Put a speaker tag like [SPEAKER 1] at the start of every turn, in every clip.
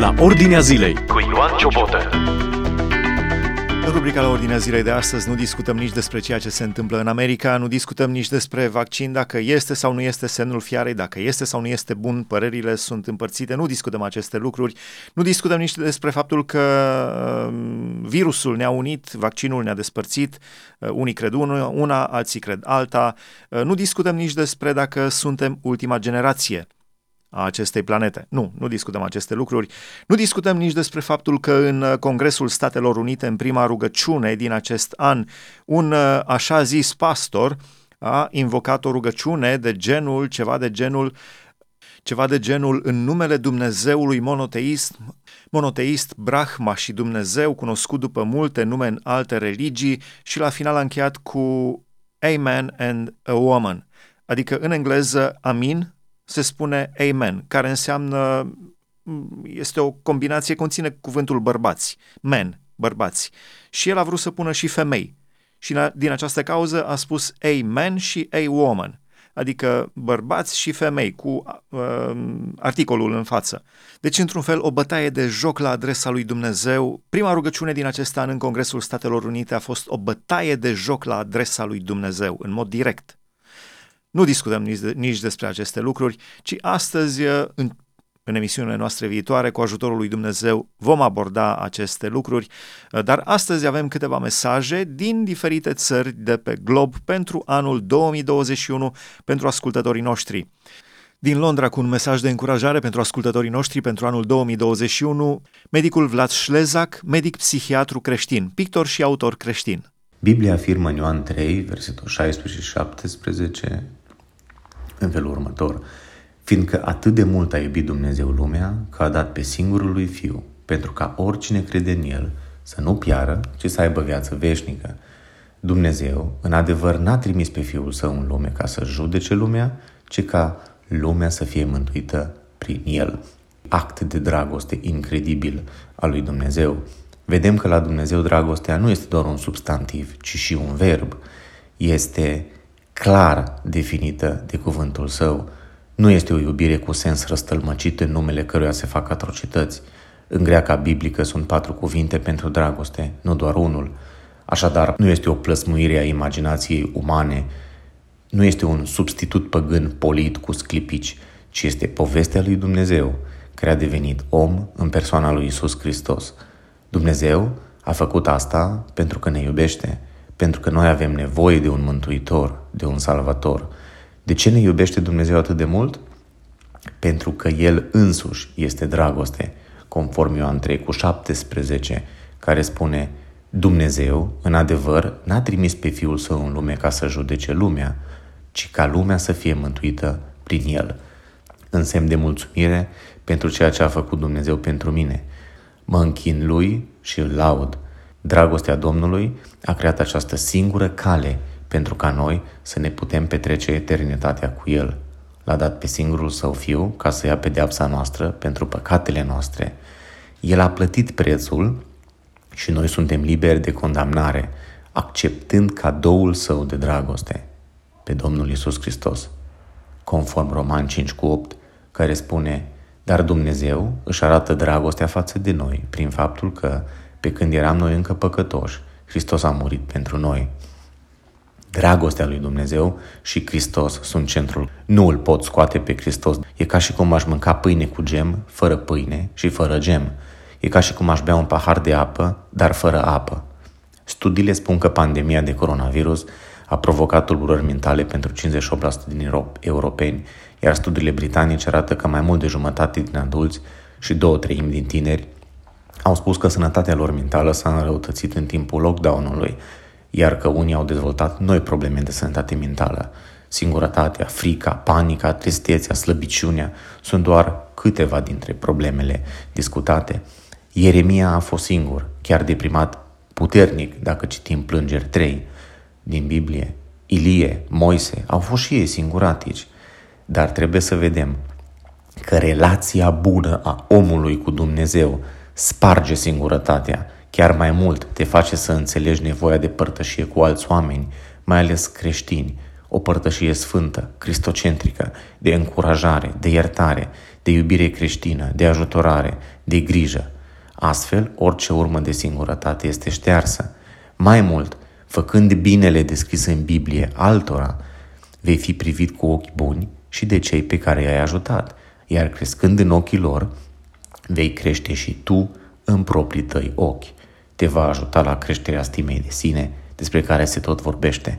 [SPEAKER 1] la Ordinea Zilei. Cu Ioan Ciobotă.
[SPEAKER 2] În rubrica la Ordinea Zilei de astăzi nu discutăm nici despre ceea ce se întâmplă în America, nu discutăm nici despre vaccin, dacă este sau nu este semnul fiarei, dacă este sau nu este bun, părerile sunt împărțite, nu discutăm aceste lucruri, nu discutăm nici despre faptul că um, virusul ne-a unit, vaccinul ne-a despărțit, uh, unii cred una, alții cred alta, uh, nu discutăm nici despre dacă suntem ultima generație a acestei planete. Nu, nu discutăm aceste lucruri. Nu discutăm nici despre faptul că în uh, Congresul Statelor Unite, în prima rugăciune din acest an, un uh, așa zis pastor a invocat o rugăciune de genul, ceva de genul ceva de genul în numele Dumnezeului monoteist, monoteist Brahma și Dumnezeu, cunoscut după multe nume în alte religii și la final a încheiat cu Amen and a Woman, adică în engleză Amin, se spune amen, care înseamnă, este o combinație, conține cuvântul bărbați, men, bărbați. Și el a vrut să pună și femei. Și din această cauză a spus amen și a woman, adică bărbați și femei, cu uh, articolul în față. Deci, într-un fel, o bătaie de joc la adresa lui Dumnezeu. Prima rugăciune din acest an în Congresul Statelor Unite a fost o bătaie de joc la adresa lui Dumnezeu, în mod direct. Nu discutăm nici, de, nici despre aceste lucruri, ci astăzi, uh, în, în emisiunile noastre viitoare, cu ajutorul lui Dumnezeu, vom aborda aceste lucruri, uh, dar astăzi avem câteva mesaje din diferite țări de pe glob pentru anul 2021 pentru ascultătorii noștri. Din Londra cu un mesaj de încurajare pentru ascultătorii noștri pentru anul 2021, medicul Vlad Șlezac, medic psihiatru creștin, pictor și autor creștin.
[SPEAKER 3] Biblia afirmă în Ioan 3, versetul 16 și 17, în felul următor, fiindcă atât de mult a iubit Dumnezeu lumea, că a dat pe singurul lui Fiu, pentru ca oricine crede în El să nu piară, ci să aibă viață veșnică. Dumnezeu, în adevăr, n-a trimis pe Fiul Său în lume ca să judece lumea, ci ca lumea să fie mântuită prin El. Act de dragoste incredibil al lui Dumnezeu. Vedem că la Dumnezeu dragostea nu este doar un substantiv, ci și un verb. Este clar definită de cuvântul său. Nu este o iubire cu sens răstălmăcit în numele căruia se fac atrocități. În greaca biblică sunt patru cuvinte pentru dragoste, nu doar unul. Așadar, nu este o plăsmuire a imaginației umane, nu este un substitut păgân polit cu sclipici, ci este povestea lui Dumnezeu, care a devenit om în persoana lui Isus Hristos. Dumnezeu a făcut asta pentru că ne iubește, pentru că noi avem nevoie de un mântuitor, de un salvator. De ce ne iubește Dumnezeu atât de mult? Pentru că El însuși este dragoste, conform Ioan 3 cu 17, care spune Dumnezeu, în adevăr, n-a trimis pe Fiul Său în lume ca să judece lumea, ci ca lumea să fie mântuită prin El. În semn de mulțumire pentru ceea ce a făcut Dumnezeu pentru mine. Mă închin Lui și îl laud – Dragostea Domnului a creat această singură cale pentru ca noi să ne putem petrece eternitatea cu El. L-a dat pe singurul său fiu ca să ia pedeapsa noastră pentru păcatele noastre. El a plătit prețul și noi suntem liberi de condamnare, acceptând cadoul său de dragoste pe Domnul Isus Hristos. Conform Roman 5 cu 8, care spune, dar Dumnezeu își arată dragostea față de noi prin faptul că pe când eram noi încă păcătoși, Hristos a murit pentru noi. Dragostea lui Dumnezeu și Hristos sunt centrul. Nu îl pot scoate pe Hristos. E ca și cum aș mânca pâine cu gem, fără pâine și fără gem. E ca și cum aș bea un pahar de apă, dar fără apă. Studiile spun că pandemia de coronavirus a provocat tulburări mentale pentru 58% din europeni, iar studiile britanice arată că mai mult de jumătate din adulți și două treimi din tineri au spus că sănătatea lor mentală s-a înrăutățit în timpul lockdown-ului, iar că unii au dezvoltat noi probleme de sănătate mentală. Singurătatea, frica, panica, tristețea, slăbiciunea sunt doar câteva dintre problemele discutate. Ieremia a fost singur, chiar deprimat puternic, dacă citim Plângeri 3 din Biblie. Ilie, Moise au fost și ei singuratici, dar trebuie să vedem că relația bună a omului cu Dumnezeu sparge singurătatea, chiar mai mult te face să înțelegi nevoia de părtășie cu alți oameni, mai ales creștini, o părtășie sfântă, cristocentrică, de încurajare, de iertare, de de iubire creștină, de ajutorare, de grijă. Astfel, orice urmă de singurătate este ștearsă. Mai mult, făcând binele descris în Biblie altora, vei fi privit cu ochi buni și de cei pe care i-ai ajutat, iar crescând în ochii lor, vei crește și tu în proprii tăi ochi. Te va ajuta la creșterea stimei de sine, despre care se tot vorbește.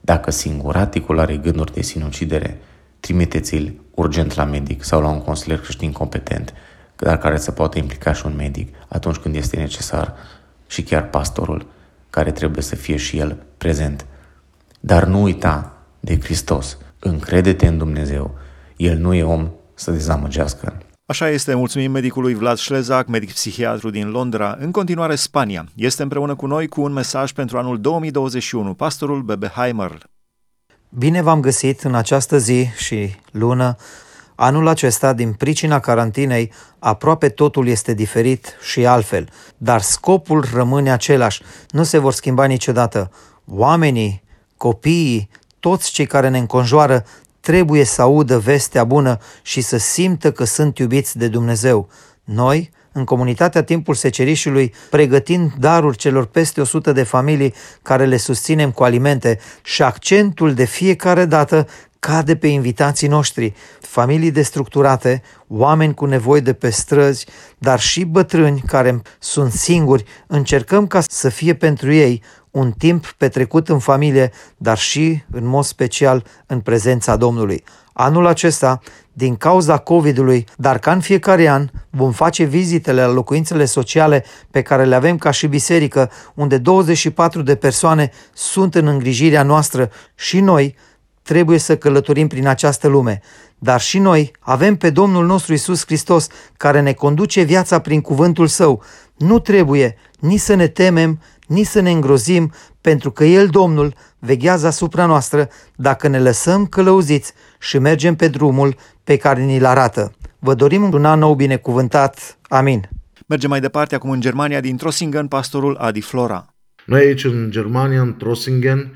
[SPEAKER 3] Dacă singuraticul are gânduri de sinucidere, trimiteți-l urgent la medic sau la un consilier creștin competent, dar care să poată implica și un medic atunci când este necesar și chiar pastorul, care trebuie să fie și el prezent. Dar nu uita de Hristos, încrede-te în Dumnezeu, El nu e om să dezamăgească.
[SPEAKER 2] Așa este, mulțumim medicului Vlad Șlezac, medic psihiatru din Londra. În continuare, Spania este împreună cu noi cu un mesaj pentru anul 2021, pastorul Bebeheimer.
[SPEAKER 4] Bine v-am găsit în această zi și lună. Anul acesta, din pricina carantinei, aproape totul este diferit și altfel, dar scopul rămâne același. Nu se vor schimba niciodată. Oamenii, copiii, toți cei care ne înconjoară trebuie să audă vestea bună și să simtă că sunt iubiți de Dumnezeu. Noi, în comunitatea Timpul Secerișului, pregătind daruri celor peste 100 de familii care le susținem cu alimente și accentul de fiecare dată cade pe invitații noștri, familii destructurate, oameni cu nevoi de pe străzi, dar și bătrâni care sunt singuri, încercăm ca să fie pentru ei un timp petrecut în familie, dar și, în mod special, în prezența Domnului. Anul acesta, din cauza COVID-ului, dar ca în fiecare an, vom face vizitele la locuințele sociale pe care le avem ca și biserică, unde 24 de persoane sunt în îngrijirea noastră și noi trebuie să călătorim prin această lume. Dar și noi avem pe Domnul nostru Isus Hristos care ne conduce viața prin cuvântul Său. Nu trebuie nici să ne temem, nici să ne îngrozim, pentru că El, Domnul, veghează asupra noastră dacă ne lăsăm călăuziți și mergem pe drumul pe care ni-l arată. Vă dorim un an nou binecuvântat. Amin.
[SPEAKER 2] Mergem mai departe acum în Germania, din Trossingen, pastorul Adi Flora.
[SPEAKER 5] Noi aici în Germania, în Trossingen,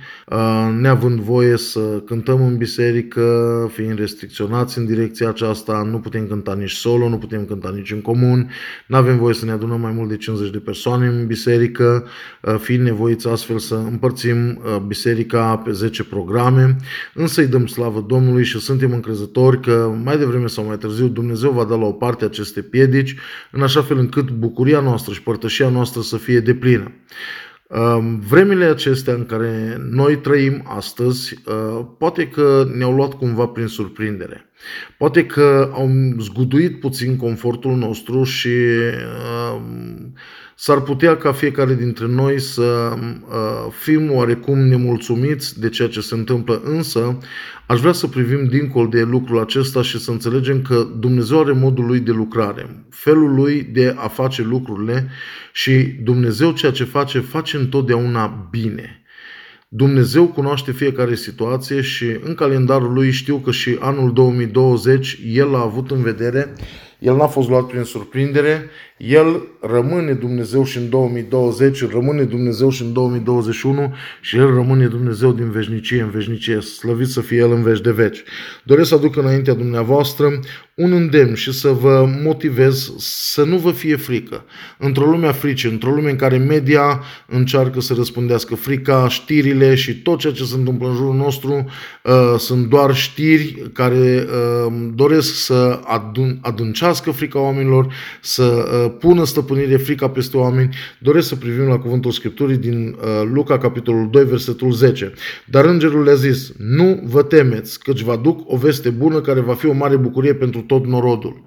[SPEAKER 5] neavând voie să cântăm în biserică, fiind restricționați în direcția aceasta, nu putem cânta nici solo, nu putem cânta nici în comun, nu avem voie să ne adunăm mai mult de 50 de persoane în biserică, fiind nevoiți astfel să împărțim biserica pe 10 programe, însă îi dăm slavă Domnului și suntem încrezători că mai devreme sau mai târziu Dumnezeu va da la o parte aceste piedici, în așa fel încât bucuria noastră și părtășia noastră să fie deplină. Vremile acestea în care noi trăim astăzi, uh, poate că ne-au luat cumva prin surprindere. Poate că au zguduit puțin confortul nostru și s-ar putea ca fiecare dintre noi să uh, fim oarecum nemulțumiți de ceea ce se întâmplă, însă aș vrea să privim dincolo de lucrul acesta și să înțelegem că Dumnezeu are modul lui de lucrare, felul lui de a face lucrurile și Dumnezeu ceea ce face, face întotdeauna bine. Dumnezeu cunoaște fiecare situație și în calendarul lui știu că și anul 2020 el a avut în vedere, el n-a fost luat prin surprindere, el rămâne Dumnezeu și în 2020, rămâne Dumnezeu și în 2021 și El rămâne Dumnezeu din veșnicie în veșnicie. Slăvit să fie El în veci de veci. Doresc să aduc înaintea dumneavoastră un îndemn și să vă motivez să nu vă fie frică. Într-o lume a fricii, într-o lume în care media încearcă să răspundească frica, știrile și tot ceea ce se întâmplă în jurul nostru uh, sunt doar știri care uh, doresc să adun- adâncească frica oamenilor, să uh, pună stăpânire frica peste oameni, doresc să privim la cuvântul Scripturii din uh, Luca, capitolul 2, versetul 10. Dar îngerul le-a zis, nu vă temeți, căci vă aduc o veste bună care va fi o mare bucurie pentru tot norodul.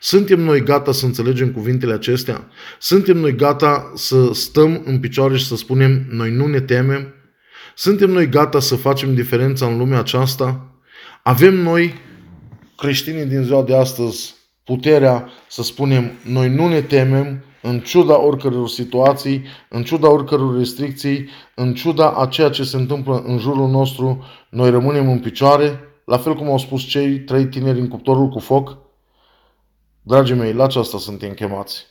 [SPEAKER 5] Suntem noi gata să înțelegem cuvintele acestea? Suntem noi gata să stăm în picioare și să spunem, noi nu ne temem? Suntem noi gata să facem diferența în lumea aceasta? Avem noi, creștinii din ziua de astăzi, puterea să spunem noi nu ne temem în ciuda oricăror situații, în ciuda oricăror restricții, în ciuda a ceea ce se întâmplă în jurul nostru, noi rămânem în picioare, la fel cum au spus cei trei tineri în cuptorul cu foc. Dragii mei, la aceasta suntem chemați.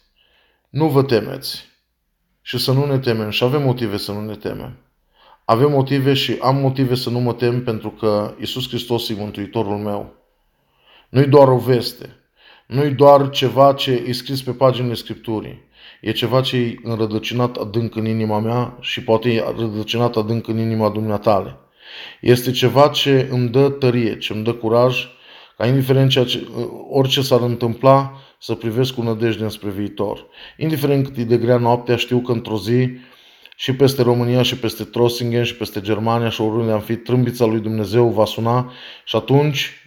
[SPEAKER 5] Nu vă temeți și să nu ne temem și avem motive să nu ne temem. Avem motive și am motive să nu mă tem pentru că Isus Hristos e Mântuitorul meu. Nu-i doar o veste, nu-i doar ceva ce e scris pe paginile Scripturii. E ceva ce e înrădăcinat adânc în inima mea și poate e rădăcinat adânc în inima dumneatale. Este ceva ce îmi dă tărie, ce îmi dă curaj, ca indiferent ceea ce, orice s-ar întâmpla, să privesc cu nădejde înspre viitor. Indiferent cât e de grea noaptea, știu că într-o zi și peste România și peste Trossingen și peste Germania și oriunde am fi, trâmbița lui Dumnezeu va suna și atunci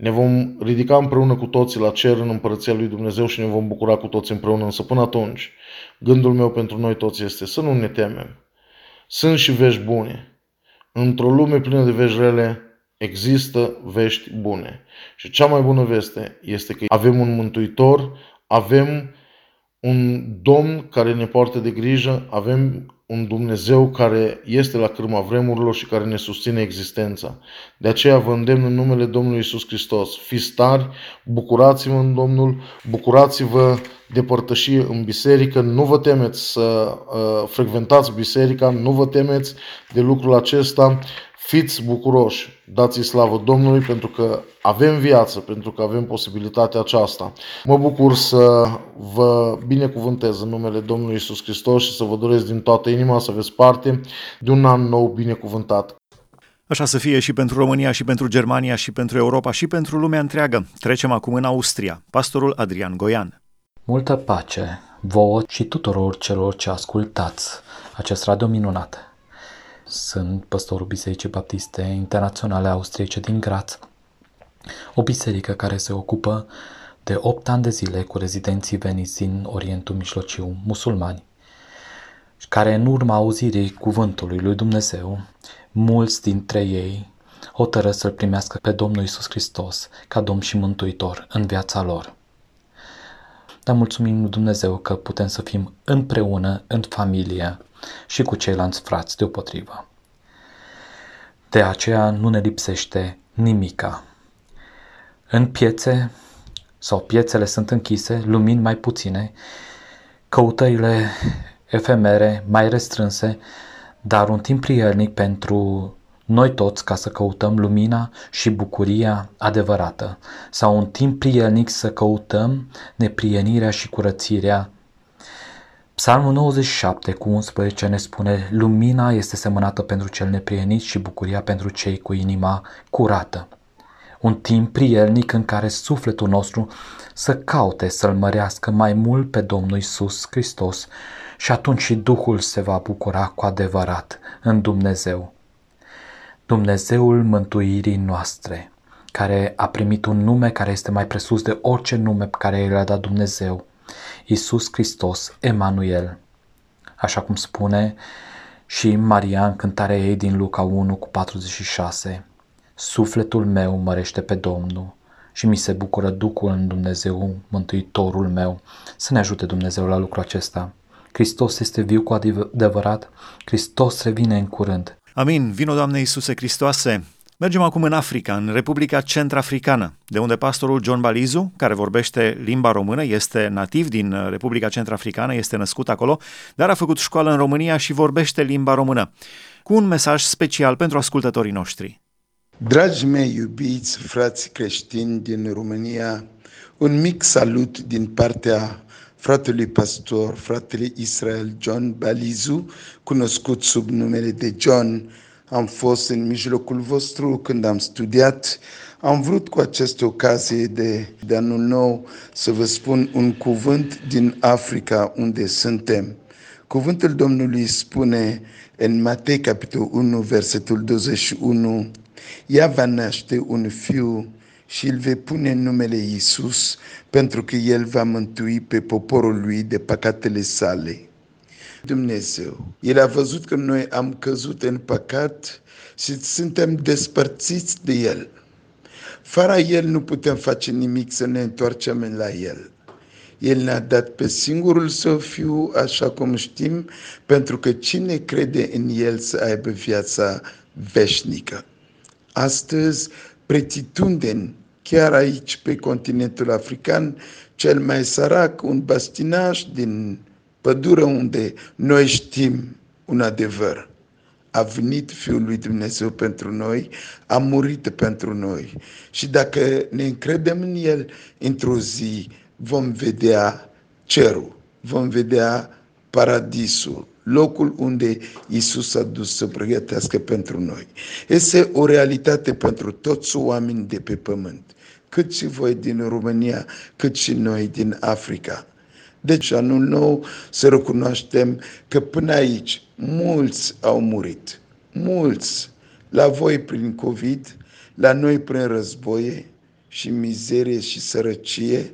[SPEAKER 5] ne vom ridica împreună cu toții la cer în împărăția lui Dumnezeu și ne vom bucura cu toți împreună. Însă până atunci, gândul meu pentru noi toți este să nu ne temem. Sunt și vești bune. Într-o lume plină de vești rele, există vești bune. Și cea mai bună veste este că avem un mântuitor, avem un Domn care ne poartă de grijă, avem un Dumnezeu care este la cârma vremurilor și care ne susține existența. De aceea vă îndemn în numele Domnului Isus Hristos. Fiți tari, bucurați-vă în Domnul, bucurați-vă de părtășie în biserică, nu vă temeți să uh, frecventați biserica, nu vă temeți de lucrul acesta, Fiți bucuroși, dați-i slavă Domnului pentru că avem viață, pentru că avem posibilitatea aceasta. Mă bucur să vă binecuvântez în numele Domnului Isus Hristos și să vă doresc din toată inima să aveți parte de un an nou binecuvântat.
[SPEAKER 2] Așa să fie și pentru România, și pentru Germania, și pentru Europa, și pentru lumea întreagă. Trecem acum în Austria. Pastorul Adrian Goian.
[SPEAKER 6] Multă pace vouă și tuturor celor ce ascultați acest radio minunat. Sunt păstorul Bisericii Baptiste Internaționale Austriece din Graz, o biserică care se ocupă de 8 ani de zile cu rezidenții veniți din Orientul Mijlociu, musulmani, care în urma auzirii cuvântului lui Dumnezeu, mulți dintre ei hotără să-L primească pe Domnul Isus Hristos ca Domn și Mântuitor în viața lor. Dar mulțumim lui Dumnezeu că putem să fim împreună, în familie, și cu ceilalți frați deopotrivă. De aceea nu ne lipsește nimica. În piețe sau piețele sunt închise, lumini mai puține, căutările efemere mai restrânse, dar un timp prielnic pentru noi toți ca să căutăm lumina și bucuria adevărată, sau un timp prielnic să căutăm neprienirea și curățirea Psalmul 97 cu 11 ne spune Lumina este semănată pentru cel neprienit și bucuria pentru cei cu inima curată. Un timp prielnic în care sufletul nostru să caute să-L mărească mai mult pe Domnul Isus Hristos și atunci și Duhul se va bucura cu adevărat în Dumnezeu. Dumnezeul mântuirii noastre, care a primit un nume care este mai presus de orice nume pe care i l-a dat Dumnezeu – Isus Hristos, Emanuel, așa cum spune și Maria în cântarea ei din Luca 1 cu 46. Sufletul meu mărește pe Domnul și mi se bucură Duhul în Dumnezeu, Mântuitorul meu. Să ne ajute Dumnezeu la lucrul acesta. Hristos este viu cu adevărat, Hristos revine în curând.
[SPEAKER 2] Amin. Vino, Doamne Iisuse Hristoase, Mergem acum în Africa, în Republica Centrafricană, de unde pastorul John Balizu, care vorbește limba română, este nativ din Republica Centrafricană, este născut acolo, dar a făcut școală în România și vorbește limba română, cu un mesaj special pentru ascultătorii noștri.
[SPEAKER 7] Dragi mei iubiți frați creștini din România, un mic salut din partea fratelui pastor, fratele Israel John Balizu, cunoscut sub numele de John am fost în mijlocul vostru când am studiat. Am vrut cu această ocazie de, de anul nou să vă spun un cuvânt din Africa unde suntem. Cuvântul Domnului spune în Matei capitolul 1, versetul 21, Ea va naște un fiu și îl vei pune în numele Iisus, pentru că el va mântui pe poporul lui de păcatele sale. Dumnezeu. El a văzut că noi am căzut în păcat și suntem despărțiți de El. Fără El nu putem face nimic să ne întoarcem la El. El ne-a dat pe singurul său fiu, așa cum știm, pentru că cine crede în El să aibă viața veșnică. Astăzi, pretitundeni, chiar aici pe continentul african, cel mai sărac, un bastinaș din pădure unde noi știm un adevăr. a venit Fiul lui Dumnezeu pentru noi, a murit pentru noi. Și dacă ne încredem în El, într-o zi vom vedea cerul, vom vedea paradisul, locul unde Isus a dus să pregătească pentru noi. Este o realitate pentru toți oamenii de pe pământ, cât și voi din România, cât și noi din Africa. Deci anul nou să recunoaștem că până aici mulți au murit. Mulți. La voi prin COVID, la noi prin războie și mizerie și sărăcie,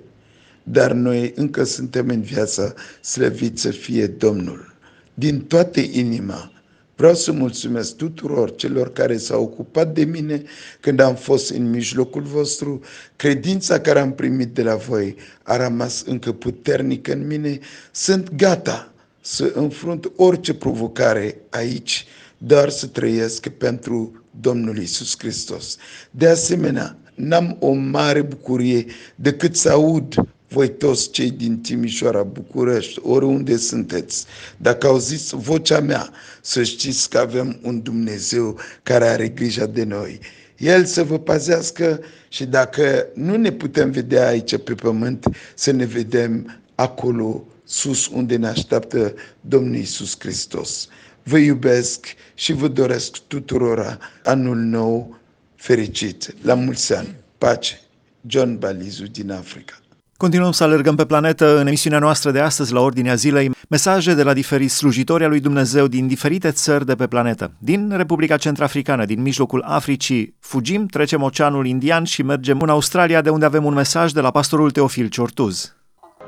[SPEAKER 7] dar noi încă suntem în viață, slăvit să fie Domnul. Din toată inima, Vreau să mulțumesc tuturor celor care s-au ocupat de mine când am fost în mijlocul vostru. Credința care am primit de la voi a rămas încă puternică în mine. Sunt gata să înfrunt orice provocare aici, doar să trăiesc pentru Domnul Isus Hristos. De asemenea, n-am o mare bucurie decât să aud voi toți cei din Timișoara, București, oriunde sunteți, dacă auziți vocea mea, să știți că avem un Dumnezeu care are grijă de noi. El să vă pazească și dacă nu ne putem vedea aici pe pământ, să ne vedem acolo sus unde ne așteaptă Domnul Isus Hristos. Vă iubesc și vă doresc tuturora anul nou fericit. La mulți ani. Pace. John Balizu din Africa.
[SPEAKER 2] Continuăm să alergăm pe planetă în emisiunea noastră de astăzi la Ordinea Zilei, mesaje de la diferiți slujitori al lui Dumnezeu din diferite țări de pe planetă. Din Republica Centrafricană, din mijlocul Africii, fugim, trecem Oceanul Indian și mergem în Australia, de unde avem un mesaj de la pastorul Teofil Ciortuz.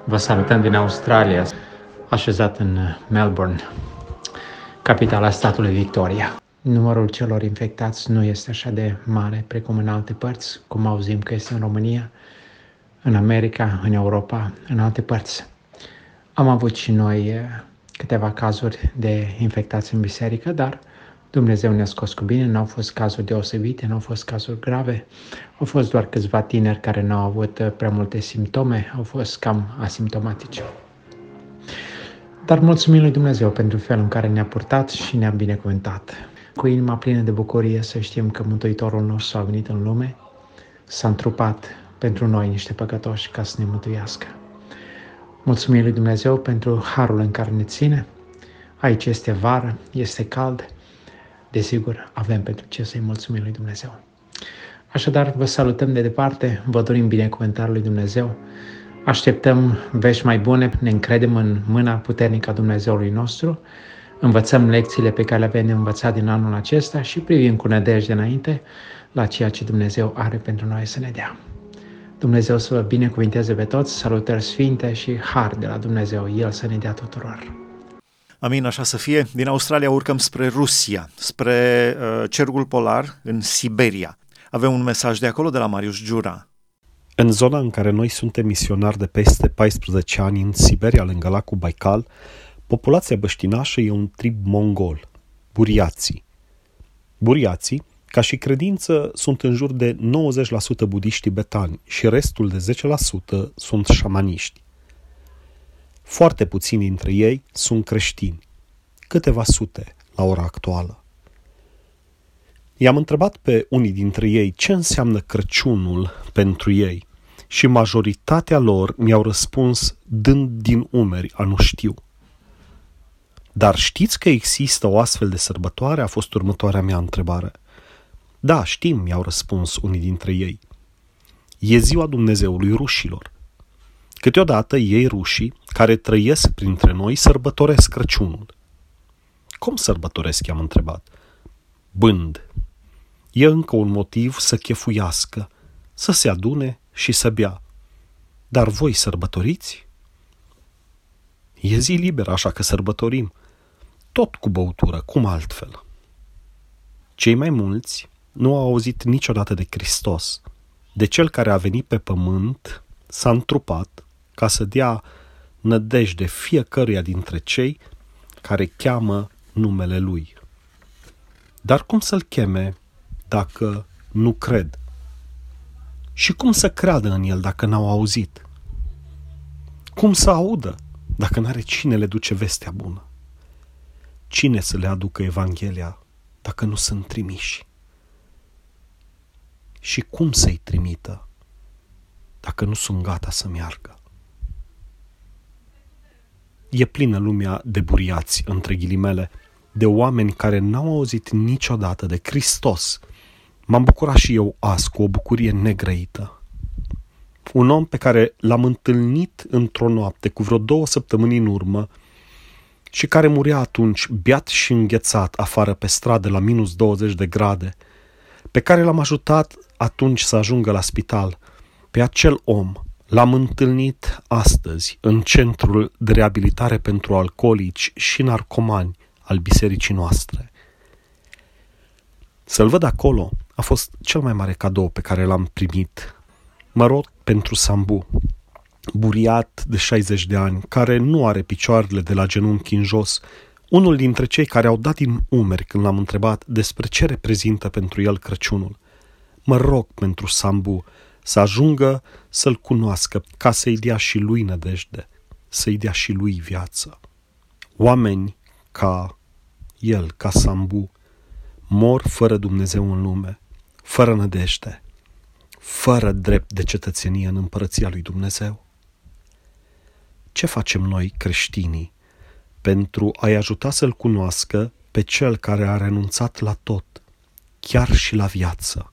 [SPEAKER 8] Vă salutăm din Australia, așezat în Melbourne, capitala statului Victoria. Numărul celor infectați nu este așa de mare precum în alte părți, cum auzim că este în România, în America, în Europa, în alte părți. Am avut și noi eh, câteva cazuri de infectați în biserică, dar Dumnezeu ne-a scos cu bine, nu au fost cazuri deosebite, nu au fost cazuri grave, au fost doar câțiva tineri care nu au avut eh, prea multe simptome, au fost cam asimptomatici. Dar mulțumim lui Dumnezeu pentru felul în care ne-a purtat și ne-a binecuvântat. Cu inima plină de bucurie să știm că Mântuitorul nostru a venit în lume, s-a întrupat pentru noi niște păcătoși ca să ne mântuiască. Mulțumim lui Dumnezeu pentru harul în care ne ține. Aici este vară, este cald. Desigur, avem pentru ce să-i mulțumim lui Dumnezeu. Așadar, vă salutăm de departe, vă dorim binecuvântarea lui Dumnezeu. Așteptăm vești mai bune, ne încredem în mâna puternică a Dumnezeului nostru, învățăm lecțiile pe care le avem învățat din anul acesta și privim cu nădejde înainte la ceea ce Dumnezeu are pentru noi să ne dea. Dumnezeu să vă binecuvinteze pe toți, salutări sfinte și har de la Dumnezeu, El să ne dea tuturor.
[SPEAKER 2] Amin, așa să fie. Din Australia urcăm spre Rusia, spre uh, cercul polar, în Siberia. Avem un mesaj de acolo de la Marius Giura.
[SPEAKER 9] În zona în care noi suntem misionari de peste 14 ani, în Siberia, lângă lacul Baikal, populația băștinașă e un trib mongol, buriații. Buriații ca și credință, sunt în jur de 90% budiști tibetani și restul de 10% sunt șamaniști. Foarte puțini dintre ei sunt creștini, câteva sute la ora actuală. I-am întrebat pe unii dintre ei ce înseamnă Crăciunul pentru ei și majoritatea lor mi-au răspuns dând din umeri a nu știu. Dar știți că există o astfel de sărbătoare? A fost următoarea mea întrebare – da, știm, mi-au răspuns unii dintre ei. E ziua Dumnezeului rușilor. Câteodată ei rușii, care trăiesc printre noi, sărbătoresc Crăciunul. Cum sărbătoresc, i-am întrebat. Bând. E încă un motiv să chefuiască, să se adune și să bea. Dar voi sărbătoriți? E zi liberă, așa că sărbătorim. Tot cu băutură, cum altfel. Cei mai mulți nu au auzit niciodată de Hristos, de Cel care a venit pe pământ, s-a întrupat ca să dea nădejde fiecăruia dintre cei care cheamă numele Lui. Dar cum să-L cheme dacă nu cred? Și cum să creadă în El dacă n-au auzit? Cum să audă dacă n-are cine le duce vestea bună? Cine să le aducă Evanghelia dacă nu sunt trimiși? Și cum să-i trimită dacă nu sunt gata să meargă? E plină lumea de buriați, între ghilimele, de oameni care n-au auzit niciodată de Hristos. M-am bucurat și eu azi cu o bucurie negrăită. Un om pe care l-am întâlnit într-o noapte cu vreo două săptămâni în urmă și care murea atunci beat și înghețat afară pe stradă la minus 20 de grade, pe care l-am ajutat atunci să ajungă la spital, pe acel om l-am întâlnit astăzi în centrul de reabilitare pentru alcoolici și narcomani al bisericii noastre. Să-l văd acolo a fost cel mai mare cadou pe care l-am primit. Mă rog pentru Sambu, buriat de 60 de ani, care nu are picioarele de la genunchi în jos, unul dintre cei care au dat din umeri când l-am întrebat despre ce reprezintă pentru el Crăciunul. Mă rog pentru Sambu să ajungă să-l cunoască, ca să-i dea și lui nădejde, să-i dea și lui viață. Oameni ca el, ca Sambu, mor fără Dumnezeu în lume, fără nădejde, fără drept de cetățenie în împărăția lui Dumnezeu. Ce facem noi, creștinii, pentru a-i ajuta să-L cunoască pe Cel care a renunțat la tot, chiar și la viață,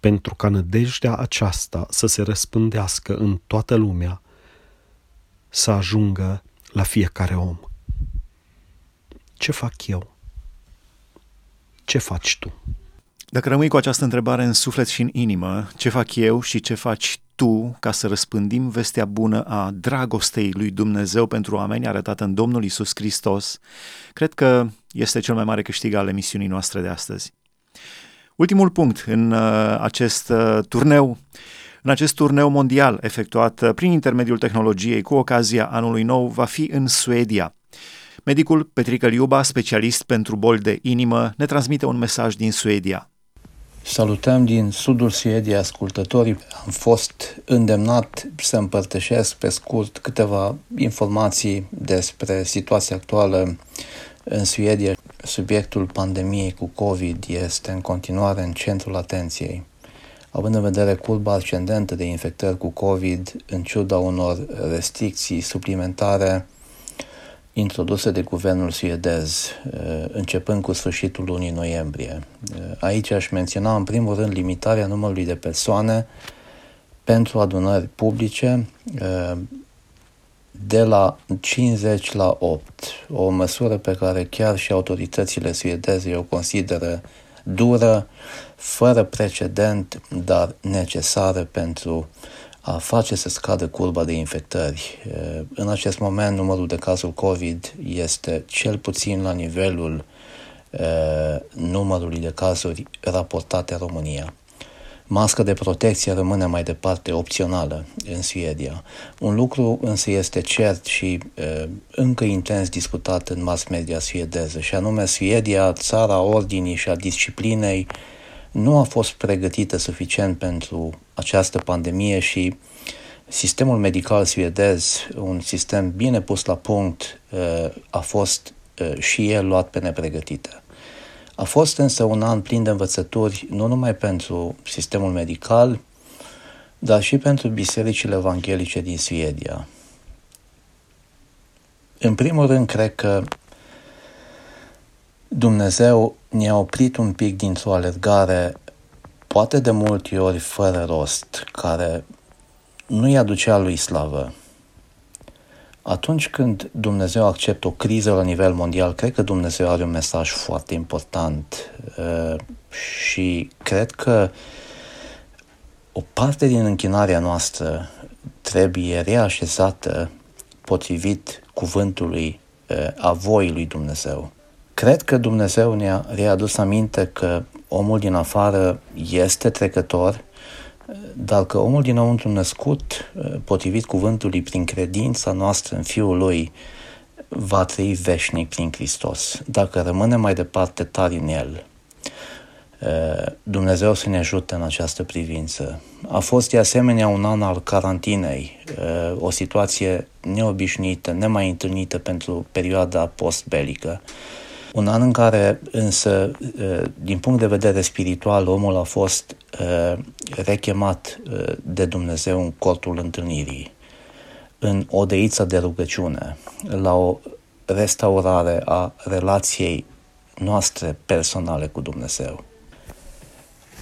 [SPEAKER 9] pentru ca nădejdea aceasta să se răspândească în toată lumea, să ajungă la fiecare om. Ce fac eu? Ce faci tu?
[SPEAKER 2] Dacă rămâi cu această întrebare în suflet și în inimă, ce fac eu și ce faci tu ca să răspândim vestea bună a dragostei lui Dumnezeu pentru oameni arătată în Domnul Isus Hristos, cred că este cel mai mare câștig al emisiunii noastre de astăzi. Ultimul punct în uh, acest uh, turneu, în acest turneu mondial efectuat uh, prin intermediul tehnologiei cu ocazia anului nou, va fi în Suedia. Medicul Petrică Liuba, specialist pentru boli de inimă, ne transmite un mesaj din Suedia.
[SPEAKER 10] Salutăm din sudul Suediei ascultătorii. Am fost îndemnat să împărtășesc pe scurt câteva informații despre situația actuală în Suedia. Subiectul pandemiei cu COVID este în continuare în centrul atenției. Având în vedere curba ascendentă de infectări cu COVID, în ciuda unor restricții suplimentare, introduse de guvernul suedez, uh, începând cu sfârșitul lunii noiembrie. Uh, aici aș menționa în primul rând limitarea numărului de persoane pentru adunări publice uh, de la 50 la 8, o măsură pe care chiar și autoritățile suedeze o consideră dură, fără precedent, dar necesară pentru a face să scadă curba de infectări. În acest moment, numărul de cazuri COVID este cel puțin la nivelul numărului de cazuri raportate în România. Masca de protecție rămâne mai departe opțională în Suedia. Un lucru însă este cert și uh, încă intens discutat în mass media suedeză, și anume Suedia, țara ordinii și a disciplinei, nu a fost pregătită suficient pentru această pandemie și sistemul medical suedez, un sistem bine pus la punct, uh, a fost uh, și el luat pe nepregătită. A fost însă un an plin de învățături, nu numai pentru sistemul medical, dar și pentru bisericile evanghelice din Suedia. În primul rând, cred că Dumnezeu ne-a oprit un pic dintr-o alergare, poate de multe ori fără rost, care nu-i aducea lui slavă. Atunci când Dumnezeu acceptă o criză la nivel mondial, cred că Dumnezeu are un mesaj foarte important uh, și cred că o parte din închinarea noastră trebuie reașezată potrivit cuvântului uh, a voii lui Dumnezeu. Cred că Dumnezeu ne-a readus aminte că omul din afară este trecător, dar că omul dinăuntru născut, potrivit cuvântului prin credința noastră în Fiul Lui, va trăi veșnic prin Hristos, dacă rămâne mai departe tari în El. Dumnezeu să ne ajute în această privință. A fost de asemenea un an al carantinei, o situație neobișnuită, nemai întâlnită pentru perioada postbelică. Un an în care însă, din punct de vedere spiritual, omul a fost rechemat de Dumnezeu în cortul întâlnirii, în o deiță de rugăciune, la o restaurare a relației noastre personale cu Dumnezeu.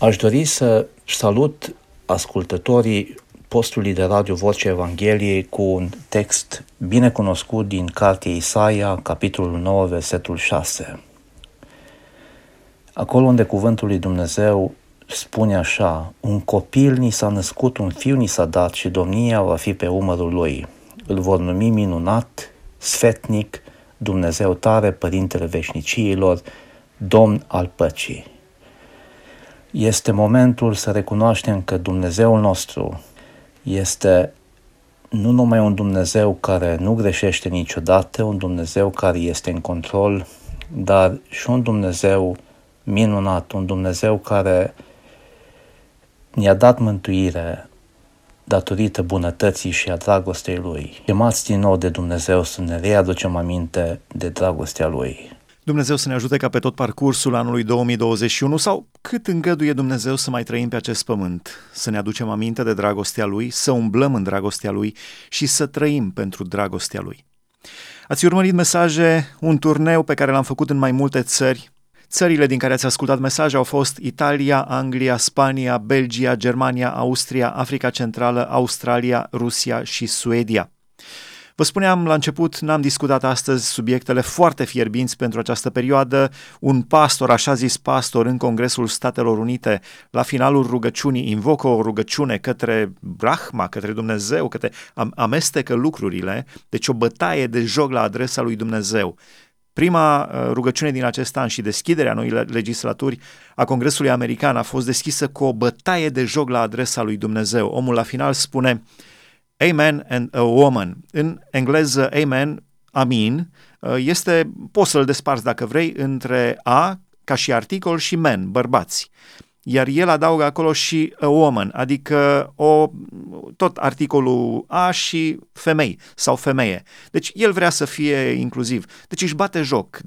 [SPEAKER 10] Aș dori să salut ascultătorii postului de radio Vocea Evangheliei cu un text bine cunoscut din cartea Isaia, capitolul 9, versetul 6. Acolo unde cuvântul lui Dumnezeu spune așa, un copil ni s-a născut, un fiu ni s-a dat și domnia va fi pe umărul lui. Îl vor numi minunat, sfetnic, Dumnezeu tare, Părintele Veșniciilor, Domn al păcii. Este momentul să recunoaștem că Dumnezeul nostru este nu numai un Dumnezeu care nu greșește niciodată, un Dumnezeu care este în control, dar și un Dumnezeu minunat, un Dumnezeu care ne-a dat mântuire datorită bunătății și a dragostei Lui. Chemați din nou de Dumnezeu să ne readucem aminte de dragostea Lui.
[SPEAKER 2] Dumnezeu să ne ajute ca pe tot parcursul anului 2021 sau cât îngăduie Dumnezeu să mai trăim pe acest pământ, să ne aducem aminte de dragostea Lui, să umblăm în dragostea Lui și să trăim pentru dragostea Lui. Ați urmărit mesaje, un turneu pe care l-am făcut în mai multe țări. Țările din care ați ascultat mesaje au fost Italia, Anglia, Spania, Belgia, Germania, Austria, Africa Centrală, Australia, Rusia și Suedia. Vă spuneam la început, n-am discutat astăzi subiectele foarte fierbinți pentru această perioadă. Un pastor, așa zis pastor, în Congresul Statelor Unite, la finalul rugăciunii, invocă o rugăciune către Brahma, către Dumnezeu, către amestecă lucrurile, deci o bătaie de joc la adresa lui Dumnezeu. Prima uh, rugăciune din acest an și deschiderea noii legislaturi a Congresului American a fost deschisă cu o bătaie de joc la adresa lui Dumnezeu. Omul la final spune, Amen and a woman. În engleză, amen, amin, uh, este, poți să-l desparți dacă vrei, între a, ca și articol, și men, bărbați. Iar el adaugă acolo și a woman, adică o, tot articolul a și femei sau femeie. Deci el vrea să fie inclusiv. Deci își bate joc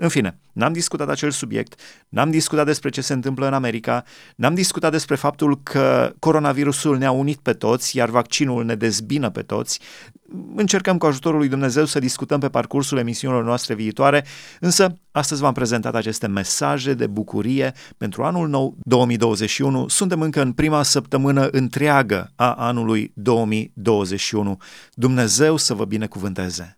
[SPEAKER 2] în fine, n-am discutat acel subiect, n-am discutat despre ce se întâmplă în America, n-am discutat despre faptul că coronavirusul ne-a unit pe toți, iar vaccinul ne dezbină pe toți. Încercăm cu ajutorul lui Dumnezeu să discutăm pe parcursul emisiunilor noastre viitoare, însă astăzi v-am prezentat aceste mesaje de bucurie pentru anul nou 2021. Suntem încă în prima săptămână întreagă a anului 2021. Dumnezeu să vă binecuvânteze!